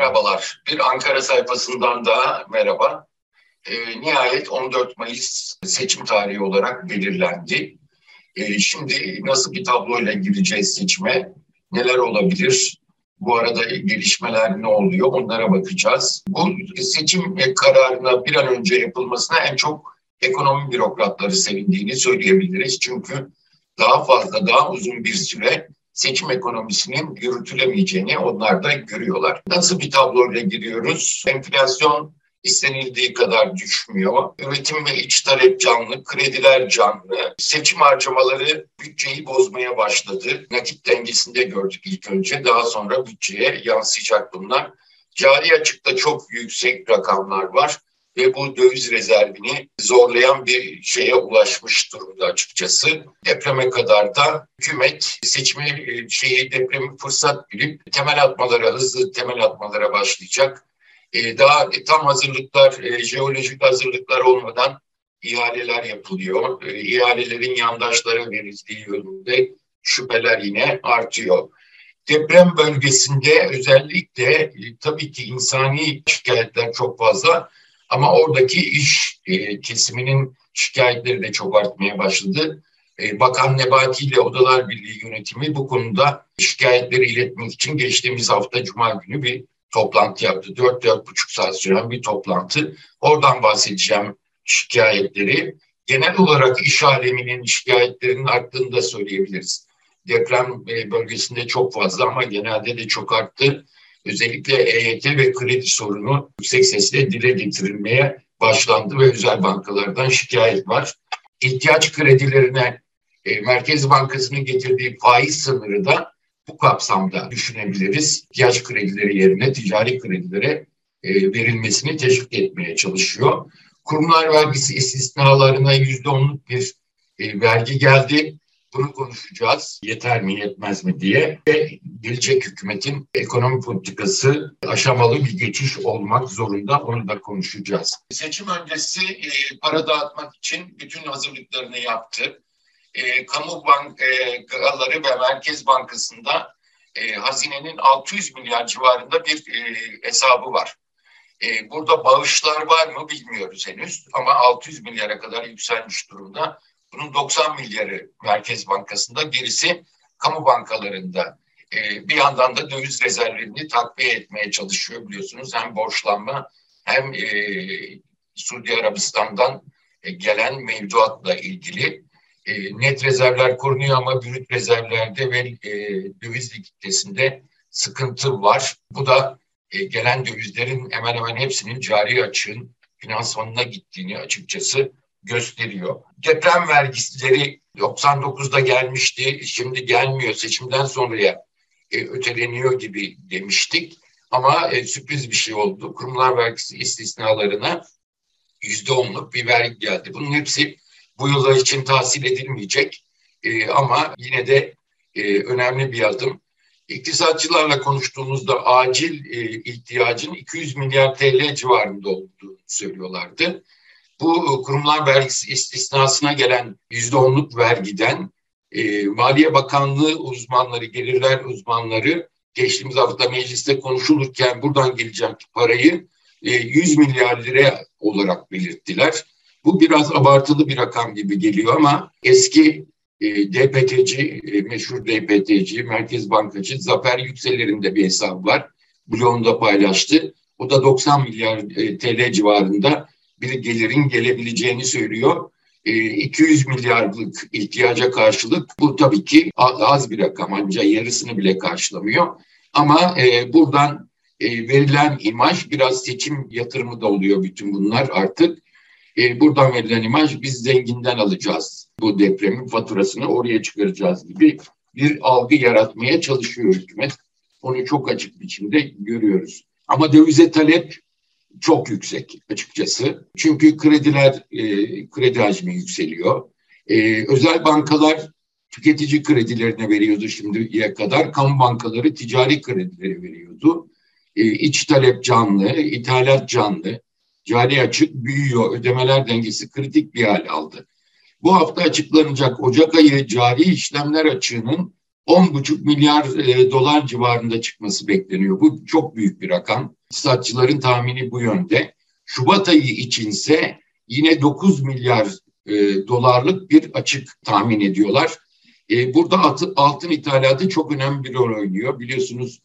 Merhabalar. Bir Ankara sayfasından daha merhaba. E, nihayet 14 Mayıs seçim tarihi olarak belirlendi. E, şimdi nasıl bir tabloyla gireceğiz seçime? Neler olabilir? Bu arada gelişmeler ne oluyor? Onlara bakacağız. Bu seçim kararına bir an önce yapılmasına en çok ekonomi bürokratları sevindiğini söyleyebiliriz. Çünkü daha fazla, daha uzun bir süre seçim ekonomisinin yürütülemeyeceğini onlar da görüyorlar. Nasıl bir tabloyla giriyoruz? Enflasyon istenildiği kadar düşmüyor. Üretim ve iç talep canlı, krediler canlı. Seçim harcamaları bütçeyi bozmaya başladı. Nakit dengesinde gördük ilk önce. Daha sonra bütçeye yansıyacak bunlar. Cari açıkta çok yüksek rakamlar var ve bu döviz rezervini zorlayan bir şeye ulaşmış durumda açıkçası. Depreme kadar da hükümet seçme e, şeyi depremi fırsat bilip temel atmalara, hızlı temel atmalara başlayacak. E, daha tam hazırlıklar, e, jeolojik hazırlıklar olmadan ihaleler yapılıyor. İhalelerin yandaşlara verildiği yönünde şüpheler yine artıyor. Deprem bölgesinde özellikle tabii ki insani şikayetler çok fazla ama oradaki iş e, kesiminin şikayetleri de çok artmaya başladı. E, Bakan Nebati ile Odalar Birliği yönetimi bu konuda şikayetleri iletmek için geçtiğimiz hafta Cuma günü bir toplantı yaptı. 4-4,5 saat süren bir toplantı. Oradan bahsedeceğim şikayetleri. Genel olarak iş aleminin şikayetlerinin arttığını da söyleyebiliriz. Deprem e, bölgesinde çok fazla ama genelde de çok arttı özellikle EYT ve kredi sorunu yüksek sesle dile getirilmeye başlandı ve özel bankalardan şikayet var. İhtiyaç kredilerine e, Merkez Bankası'nın getirdiği faiz sınırı da bu kapsamda düşünebiliriz. İhtiyaç kredileri yerine ticari kredilere e, verilmesini teşvik etmeye çalışıyor. Kurumlar vergisi istisnalarına yüzde onluk bir e, vergi geldi. Bunu konuşacağız. Yeter mi yetmez mi diye. Ve gelecek hükümetin ekonomi politikası aşamalı bir geçiş olmak zorunda. Onu da konuşacağız. Seçim öncesi e, para dağıtmak için bütün hazırlıklarını yaptı. E, kamu bankaları ve Merkez Bankası'nda e, hazinenin 600 milyar civarında bir e, hesabı var. E, burada bağışlar var mı bilmiyoruz henüz ama 600 milyara kadar yükselmiş durumda. Bunun 90 milyarı Merkez Bankası'nda, gerisi kamu bankalarında. Ee, bir yandan da döviz rezervlerini takviye etmeye çalışıyor biliyorsunuz. Hem borçlanma hem e, Suudi Arabistan'dan e, gelen mevduatla ilgili e, net rezervler korunuyor ama brüt rezervlerde ve e, döviz likiditesinde sıkıntı var. Bu da e, gelen dövizlerin hemen hemen hepsinin cari açığın finansmanına gittiğini açıkçası gösteriyor. Deprem vergileri 99'da gelmişti, şimdi gelmiyor seçimden sonraya e, öteleniyor gibi demiştik. Ama e, sürpriz bir şey oldu. Kurumlar vergisi istisnalarına yüzde onluk bir vergi geldi. Bunun hepsi bu yıllar için tahsil edilmeyecek e, ama yine de e, önemli bir adım. İktisatçılarla konuştuğumuzda acil e, ihtiyacın 200 milyar TL civarında olduğunu söylüyorlardı bu kurumlar vergisi istisnasına gelen yüzde onluk vergiden e, Maliye Bakanlığı uzmanları, gelirler uzmanları geçtiğimiz hafta mecliste konuşulurken buradan geleceğim parayı e, 100 milyar lira olarak belirttiler. Bu biraz abartılı bir rakam gibi geliyor ama eski e, DPT'ci, e, meşhur DPT'ci, Merkez Bankacı Zafer Yükseller'in de bir hesabı var. Bloğunda paylaştı. O da 90 milyar e, TL civarında bir gelirin gelebileceğini söylüyor. 200 ee, milyarlık ihtiyaca karşılık bu tabii ki az bir rakam ancak yarısını bile karşılamıyor. Ama e, buradan e, verilen imaj biraz seçim yatırımı da oluyor bütün bunlar artık. E, buradan verilen imaj biz zenginden alacağız bu depremin faturasını oraya çıkaracağız gibi bir algı yaratmaya çalışıyor hükümet. Onu çok açık biçimde görüyoruz. Ama dövize talep çok yüksek açıkçası. Çünkü krediler, e, kredi hacmi yükseliyor. E, özel bankalar tüketici kredilerine veriyordu şimdiye kadar. Kamu bankaları ticari kredileri veriyordu. E, iç talep canlı, ithalat canlı, cari açık büyüyor. Ödemeler dengesi kritik bir hal aldı. Bu hafta açıklanacak Ocak ayı cari işlemler açığının 10,5 milyar e, dolar civarında çıkması bekleniyor. Bu çok büyük bir rakam. İktisatçıların tahmini bu yönde. Şubat ayı içinse yine 9 milyar e, dolarlık bir açık tahmin ediyorlar. E, burada altın, altın ithalatı çok önemli bir rol oynuyor. Biliyorsunuz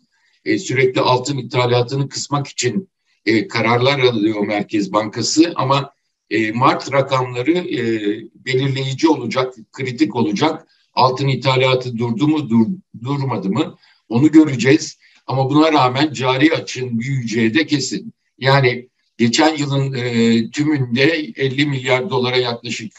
e, sürekli altın ithalatını kısmak için e, kararlar alıyor Merkez Bankası ama e, Mart rakamları e, belirleyici olacak, kritik olacak. Altın ithalatı durdu mu, dur, durmadı mı onu göreceğiz. Ama buna rağmen cari açığın büyüyeceği de kesin. Yani geçen yılın e, tümünde 50 milyar dolara yaklaşık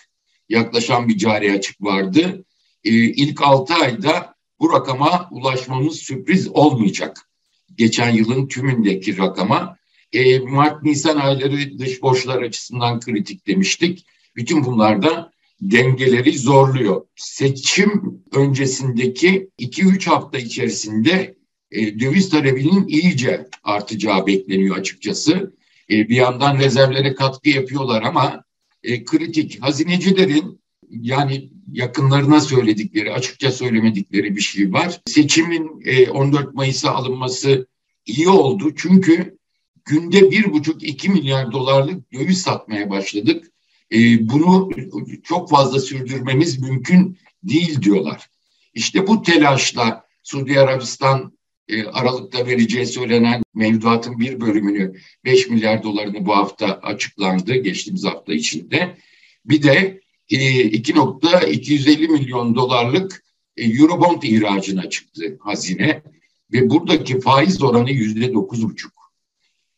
yaklaşan bir cari açık vardı. E, ilk 6 ayda bu rakama ulaşmamız sürpriz olmayacak. Geçen yılın tümündeki rakama. E, Mart-Nisan ayları dış borçlar açısından kritik demiştik. Bütün bunlar da dengeleri zorluyor. Seçim öncesindeki 2-3 hafta içerisinde e, döviz talebinin iyice artacağı bekleniyor açıkçası. E, bir yandan rezervlere katkı yapıyorlar ama e, kritik hazinecilerin yani yakınlarına söyledikleri, açıkça söylemedikleri bir şey var. Seçimin e, 14 Mayıs'a alınması iyi oldu çünkü günde bir buçuk iki milyar dolarlık döviz satmaya başladık. E, bunu çok fazla sürdürmemiz mümkün değil diyorlar. İşte bu telaşla Suudi Arabistan Aralık'ta vereceği söylenen mevduatın bir bölümünü 5 milyar dolarını bu hafta açıklandı geçtiğimiz hafta içinde. Bir de e, 2.250 milyon dolarlık e, Eurobond ihracına çıktı hazine ve buradaki faiz oranı yüzde dokuz buçuk.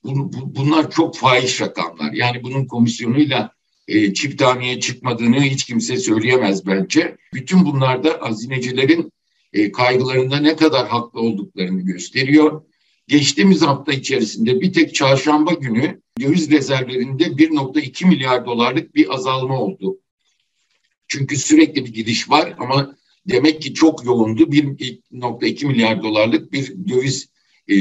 Bunlar çok faiz rakamlar. Yani bunun komisyonuyla e, çift çıkmadığını hiç kimse söyleyemez bence. Bütün bunlarda hazinecilerin e, kaygılarında ne kadar haklı olduklarını gösteriyor. Geçtiğimiz hafta içerisinde bir tek çarşamba günü döviz rezervlerinde 1.2 milyar dolarlık bir azalma oldu. Çünkü sürekli bir gidiş var ama demek ki çok yoğundu. 1.2 milyar dolarlık bir döviz e,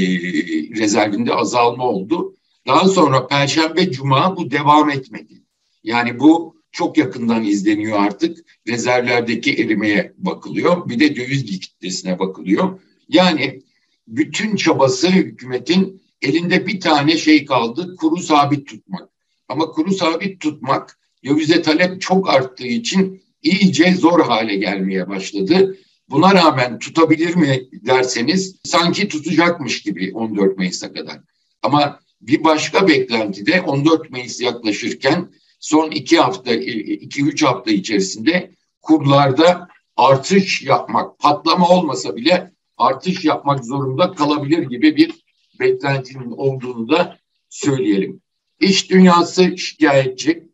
rezervinde azalma oldu. Daha sonra Perşembe, Cuma bu devam etmedi. Yani bu çok yakından izleniyor artık. Rezervlerdeki erimeye bakılıyor. Bir de döviz kitlesine bakılıyor. Yani bütün çabası hükümetin elinde bir tane şey kaldı. Kuru sabit tutmak. Ama kuru sabit tutmak dövize talep çok arttığı için iyice zor hale gelmeye başladı. Buna rağmen tutabilir mi derseniz sanki tutacakmış gibi 14 Mayıs'a kadar. Ama bir başka beklenti de 14 Mayıs yaklaşırken son iki hafta, iki üç hafta içerisinde kurlarda artış yapmak, patlama olmasa bile artış yapmak zorunda kalabilir gibi bir beklentinin olduğunu da söyleyelim. İş dünyası şikayetçi.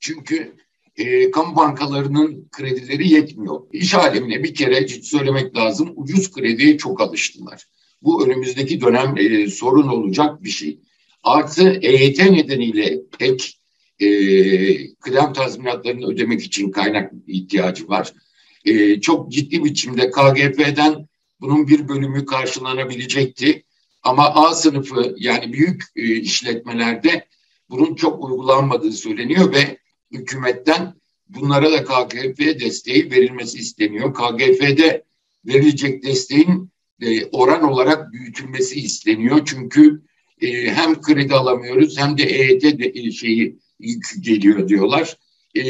Çünkü e, kamu bankalarının kredileri yetmiyor. İş alemine bir kere söylemek lazım ucuz krediye çok alıştılar. Bu önümüzdeki dönem e, sorun olacak bir şey. Artı EYT nedeniyle ek e, kıdem tazminatlarını ödemek için kaynak ihtiyacı var. E, çok ciddi biçimde KGF'den bunun bir bölümü karşılanabilecekti. Ama A sınıfı yani büyük e, işletmelerde bunun çok uygulanmadığı söyleniyor ve hükümetten bunlara da KGF desteği verilmesi isteniyor. KGF'de verilecek desteğin e, oran olarak büyütülmesi isteniyor. Çünkü e, hem kredi alamıyoruz hem de EYT de, e, şeyi yük geliyor diyorlar. E,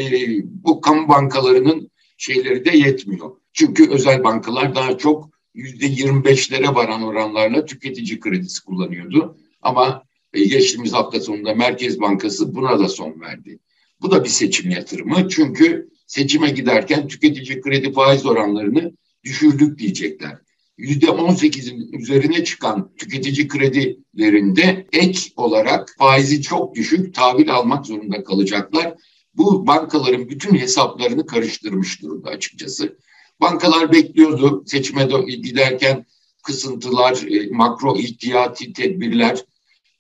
bu kamu bankalarının şeyleri de yetmiyor. Çünkü özel bankalar daha çok yüzde 25'lere varan oranlarla tüketici kredisi kullanıyordu. Ama e, geçtiğimiz hafta sonunda Merkez Bankası buna da son verdi. Bu da bir seçim yatırımı. Çünkü seçime giderken tüketici kredi faiz oranlarını düşürdük diyecekler. Yüzde on sekizin üzerine çıkan tüketici kredilerinde ek olarak faizi çok düşük tahvil almak zorunda kalacaklar. Bu bankaların bütün hesaplarını karıştırmış durumda açıkçası. Bankalar bekliyordu seçime giderken kısıntılar, e, makro ihtiyati tedbirler,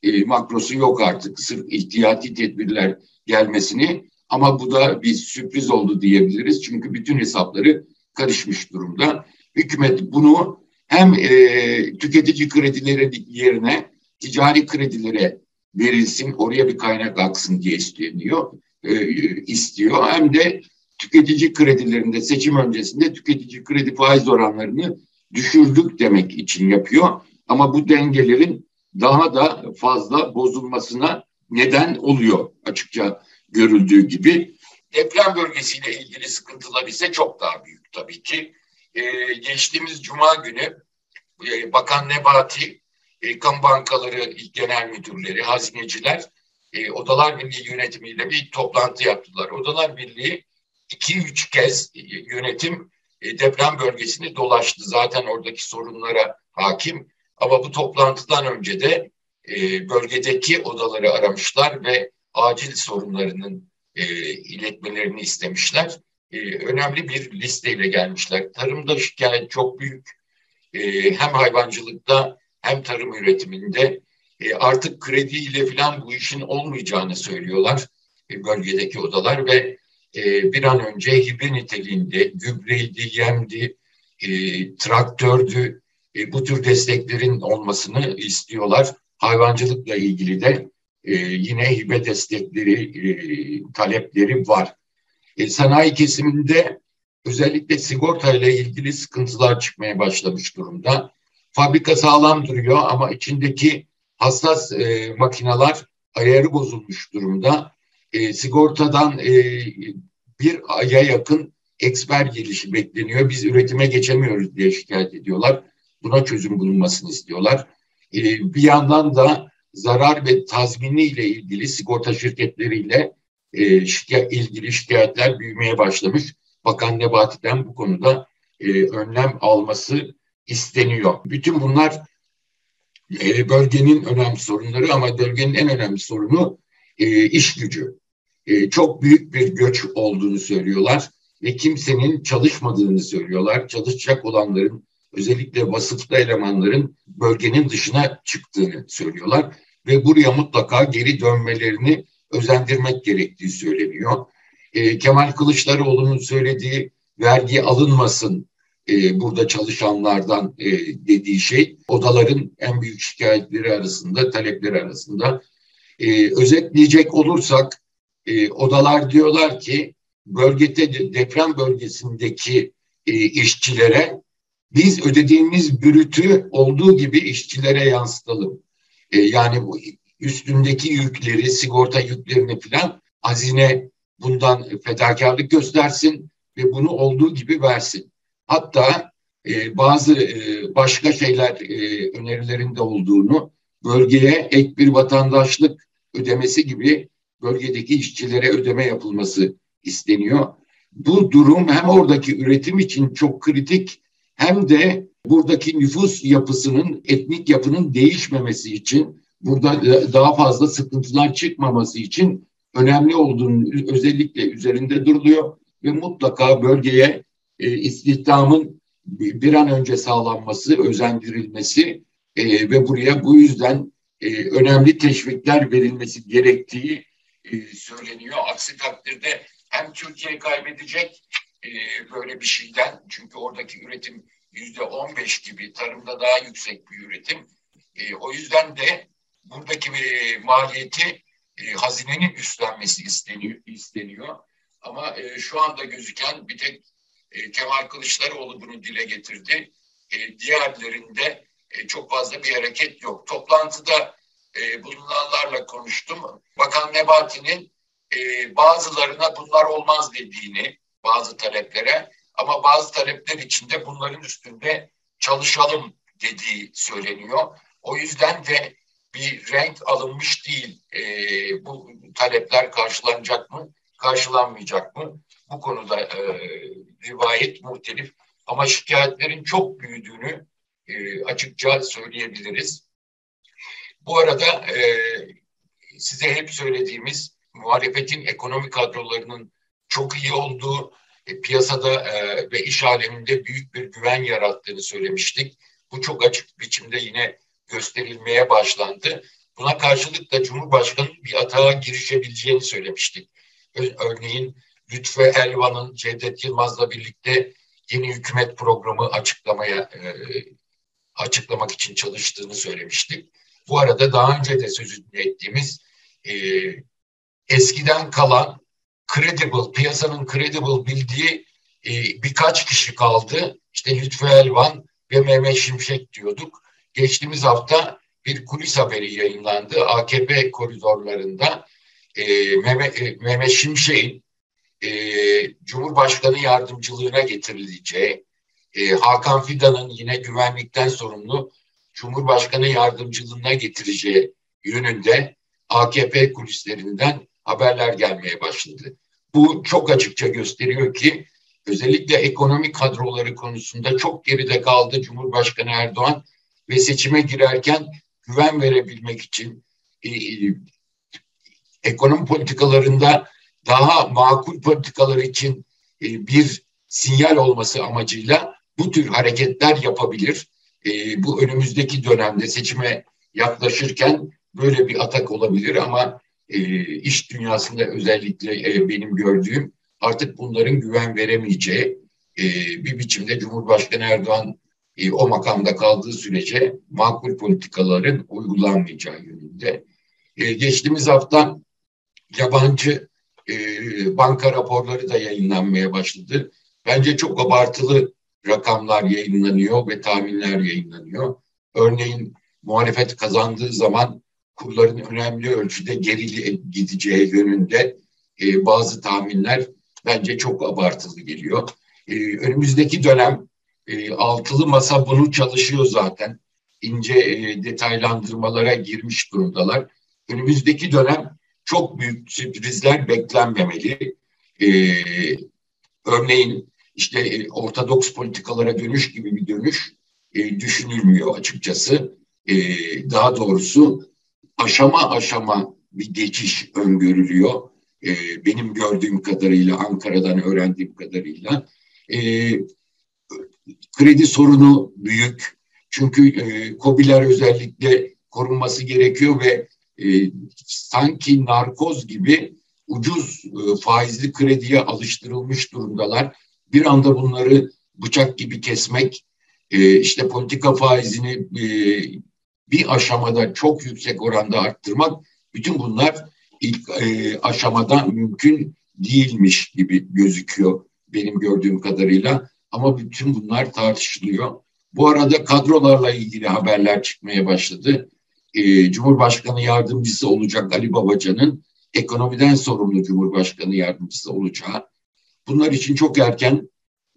e, makrosu yok artık. Sırf ihtiyati tedbirler gelmesini ama bu da bir sürpriz oldu diyebiliriz. Çünkü bütün hesapları karışmış durumda. Hükümet bunu hem e, tüketici kredileri yerine ticari kredilere verilsin, oraya bir kaynak aksın diye isteniyor, e, istiyor. Hem de tüketici kredilerinde seçim öncesinde tüketici kredi faiz oranlarını düşürdük demek için yapıyor. Ama bu dengelerin daha da fazla bozulmasına neden oluyor açıkça görüldüğü gibi. Deprem bölgesiyle ilgili sıkıntılar ise çok daha büyük tabii ki. Ee, geçtiğimiz cuma günü e, Bakan Nebati, e, kamu bankaları genel müdürleri, hazineciler e, Odalar Birliği yönetimiyle bir toplantı yaptılar. Odalar Birliği iki üç kez e, yönetim deprem bölgesini dolaştı. Zaten oradaki sorunlara hakim. Ama bu toplantıdan önce de bölgedeki odaları aramışlar ve acil sorunlarının e, iletmelerini istemişler. E, önemli bir listeyle gelmişler. Tarımda şikayet çok büyük. E, hem hayvancılıkta hem tarım üretiminde e, artık krediyle falan bu işin olmayacağını söylüyorlar e, bölgedeki odalar ve e, bir an önce hibe niteliğinde gübreydi, yemdi, e, traktördü e, bu tür desteklerin olmasını istiyorlar. Hayvancılıkla ilgili de e, yine hibe destekleri, e, talepleri var. E, sanayi kesiminde özellikle sigorta ile ilgili sıkıntılar çıkmaya başlamış durumda. Fabrika sağlam duruyor ama içindeki hassas e, makineler ayarı bozulmuş durumda. E, sigortadan e, bir aya yakın eksper gelişi bekleniyor. Biz üretime geçemiyoruz diye şikayet ediyorlar. Buna çözüm bulunmasını istiyorlar. E, bir yandan da zarar ve tazmini ile ilgili sigorta şirketleriyle e, şikayet, ilgili şikayetler büyümeye başlamış. Bakan Nebati'den bu konuda e, önlem alması isteniyor. Bütün bunlar e, bölgenin önemli sorunları ama bölgenin en önemli sorunu e, iş gücü. E, çok büyük bir göç olduğunu söylüyorlar ve kimsenin çalışmadığını söylüyorlar. Çalışacak olanların özellikle vasıflı elemanların bölgenin dışına çıktığını söylüyorlar ve buraya mutlaka geri dönmelerini özendirmek gerektiği söyleniyor. E, Kemal Kılıçdaroğlu'nun söylediği vergi alınmasın e, burada çalışanlardan e, dediği şey odaların en büyük şikayetleri arasında, talepleri arasında. E, özetleyecek olursak e, odalar diyorlar ki bölgede deprem bölgesindeki e, işçilere biz ödediğimiz bürütü olduğu gibi işçilere yansıtalım. E, yani bu üstündeki yükleri, sigorta yüklerini falan hazine bundan fedakarlık göstersin ve bunu olduğu gibi versin. Hatta e, bazı e, başka şeyler e, önerilerinde olduğunu bölgeye ek bir vatandaşlık ödemesi gibi bölgedeki işçilere ödeme yapılması isteniyor. Bu durum hem oradaki üretim için çok kritik hem de buradaki nüfus yapısının, etnik yapının değişmemesi için, burada daha fazla sıkıntılar çıkmaması için önemli olduğunu özellikle üzerinde duruluyor ve mutlaka bölgeye e, istihdamın bir an önce sağlanması, özendirilmesi e, ve buraya bu yüzden e, önemli teşvikler verilmesi gerektiği e, söyleniyor. Aksi takdirde hem Türkiye kaybedecek e, böyle bir şeyden çünkü oradaki üretim yüzde on beş gibi tarımda daha yüksek bir üretim. E, o yüzden de buradaki e, maliyeti e, hazinenin üstlenmesi isteniyor. isteniyor. Ama e, şu anda gözüken bir tek e, Kemal Kılıçdaroğlu bunu dile getirdi. E, diğerlerinde e, çok fazla bir hareket yok. Toplantıda e, bulunanlarla konuştum. Bakan Nebati'nin e, bazılarına bunlar olmaz dediğini, bazı taleplere ama bazı talepler içinde bunların üstünde çalışalım dediği söyleniyor. O yüzden de bir renk alınmış değil. E, bu talepler karşılanacak mı, karşılanmayacak mı? Bu konuda e, rivayet muhtelif ama şikayetlerin çok büyüdüğünü e, açıkça söyleyebiliriz. Bu arada e, size hep söylediğimiz muhalefetin ekonomi kadrolarının çok iyi olduğu, e, piyasada e, ve iş aleminde büyük bir güven yarattığını söylemiştik. Bu çok açık biçimde yine gösterilmeye başlandı. Buna karşılık da Cumhurbaşkanı bir atağa girişebileceğini söylemiştik. Örneğin Lütfü Elvan'ın Cevdet Yılmaz'la birlikte yeni hükümet programı açıklamaya e, açıklamak için çalıştığını söylemiştik. Bu arada daha önce de sözünü ettiğimiz e, eskiden kalan credible, piyasanın credible bildiği e, birkaç kişi kaldı. İşte Lütfü Elvan ve Mehmet Şimşek diyorduk. Geçtiğimiz hafta bir kulis haberi yayınlandı. AKP koridorlarında e, Mehmet, e, Mehmet Şimşek'in e, Cumhurbaşkanı yardımcılığına getirileceği, e, Hakan Fidan'ın yine güvenlikten sorumlu Cumhurbaşkanı yardımcılığına getireceği yönünde AKP kulislerinden haberler gelmeye başladı. Bu çok açıkça gösteriyor ki özellikle ekonomik kadroları konusunda çok geride kaldı Cumhurbaşkanı Erdoğan ve seçime girerken güven verebilmek için e, e, ekonomi politikalarında daha makul politikalar için e, bir sinyal olması amacıyla bu tür hareketler yapabilir. E, bu önümüzdeki dönemde seçime yaklaşırken böyle bir atak olabilir ama e, iş dünyasında özellikle e, benim gördüğüm artık bunların güven veremeyeceği e, bir biçimde Cumhurbaşkanı Erdoğan e, o makamda kaldığı sürece makul politikaların uygulanmayacağı yönünde. E, geçtiğimiz hafta yabancı e, banka raporları da yayınlanmaya başladı. Bence çok abartılı rakamlar yayınlanıyor ve tahminler yayınlanıyor. Örneğin muhalefet kazandığı zaman kurların önemli ölçüde geri gideceği yönünde e, bazı tahminler bence çok abartılı geliyor. E, önümüzdeki dönem e, altılı masa bunu çalışıyor zaten. İnce e, detaylandırmalara girmiş durumdalar. Önümüzdeki dönem çok büyük sürprizler beklenmemeli. E, örneğin işte e, ortodoks politikalara dönüş gibi bir dönüş e, düşünülmüyor açıkçası. E, daha doğrusu aşama aşama bir geçiş öngörülüyor. E, benim gördüğüm kadarıyla, Ankara'dan öğrendiğim kadarıyla. E, kredi sorunu büyük. Çünkü e, COBİ'ler özellikle korunması gerekiyor ve e, sanki narkoz gibi ucuz e, faizli krediye alıştırılmış durumdalar. Bir anda bunları bıçak gibi kesmek, e, işte politika faizini e, bir aşamada çok yüksek oranda arttırmak, bütün bunlar ilk e, aşamada mümkün değilmiş gibi gözüküyor benim gördüğüm kadarıyla. Ama bütün bunlar tartışılıyor. Bu arada kadrolarla ilgili haberler çıkmaya başladı. Ee, Cumhurbaşkanı yardımcısı olacak Ali Babacan'ın ekonomiden sorumlu Cumhurbaşkanı yardımcısı olacağı. Bunlar için çok erken.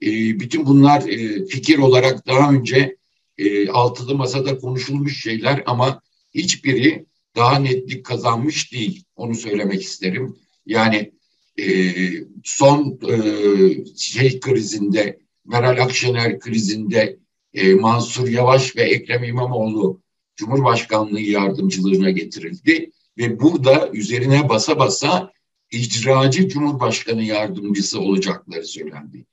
E, bütün bunlar e, fikir olarak daha önce e, altılı masada konuşulmuş şeyler ama hiçbiri daha netlik kazanmış değil. Onu söylemek isterim. Yani e, son e, şey krizinde Meral Akşener krizinde e, Mansur Yavaş ve Ekrem İmamoğlu Cumhurbaşkanlığı yardımcılığına getirildi ve burada üzerine basa basa icracı Cumhurbaşkanı yardımcısı olacakları söylendi.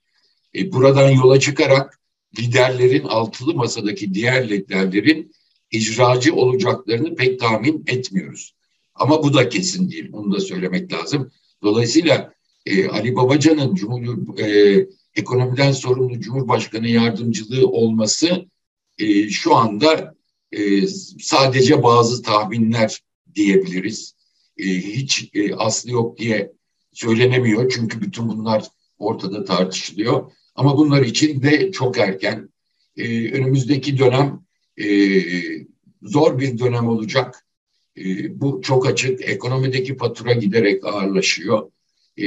E, buradan yola çıkarak liderlerin altılı masadaki diğer liderlerin icracı olacaklarını pek tahmin etmiyoruz. Ama bu da kesin değil. Onu da söylemek lazım. Dolayısıyla e, Ali Babacan'ın Cumhur, e, ekonomiden sorumlu Cumhurbaşkanı yardımcılığı olması e, şu anda e, sadece bazı tahminler diyebiliriz. E, hiç e, aslı yok diye söylenemiyor çünkü bütün bunlar ortada tartışılıyor. Ama bunlar için de çok erken. E, önümüzdeki dönem e, zor bir dönem olacak. E, bu çok açık. Ekonomideki fatura giderek ağırlaşıyor. E,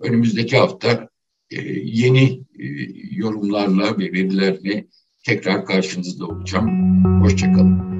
önümüzdeki hafta e, yeni e, yorumlarla ve verilerle tekrar karşınızda olacağım. Hoşçakalın.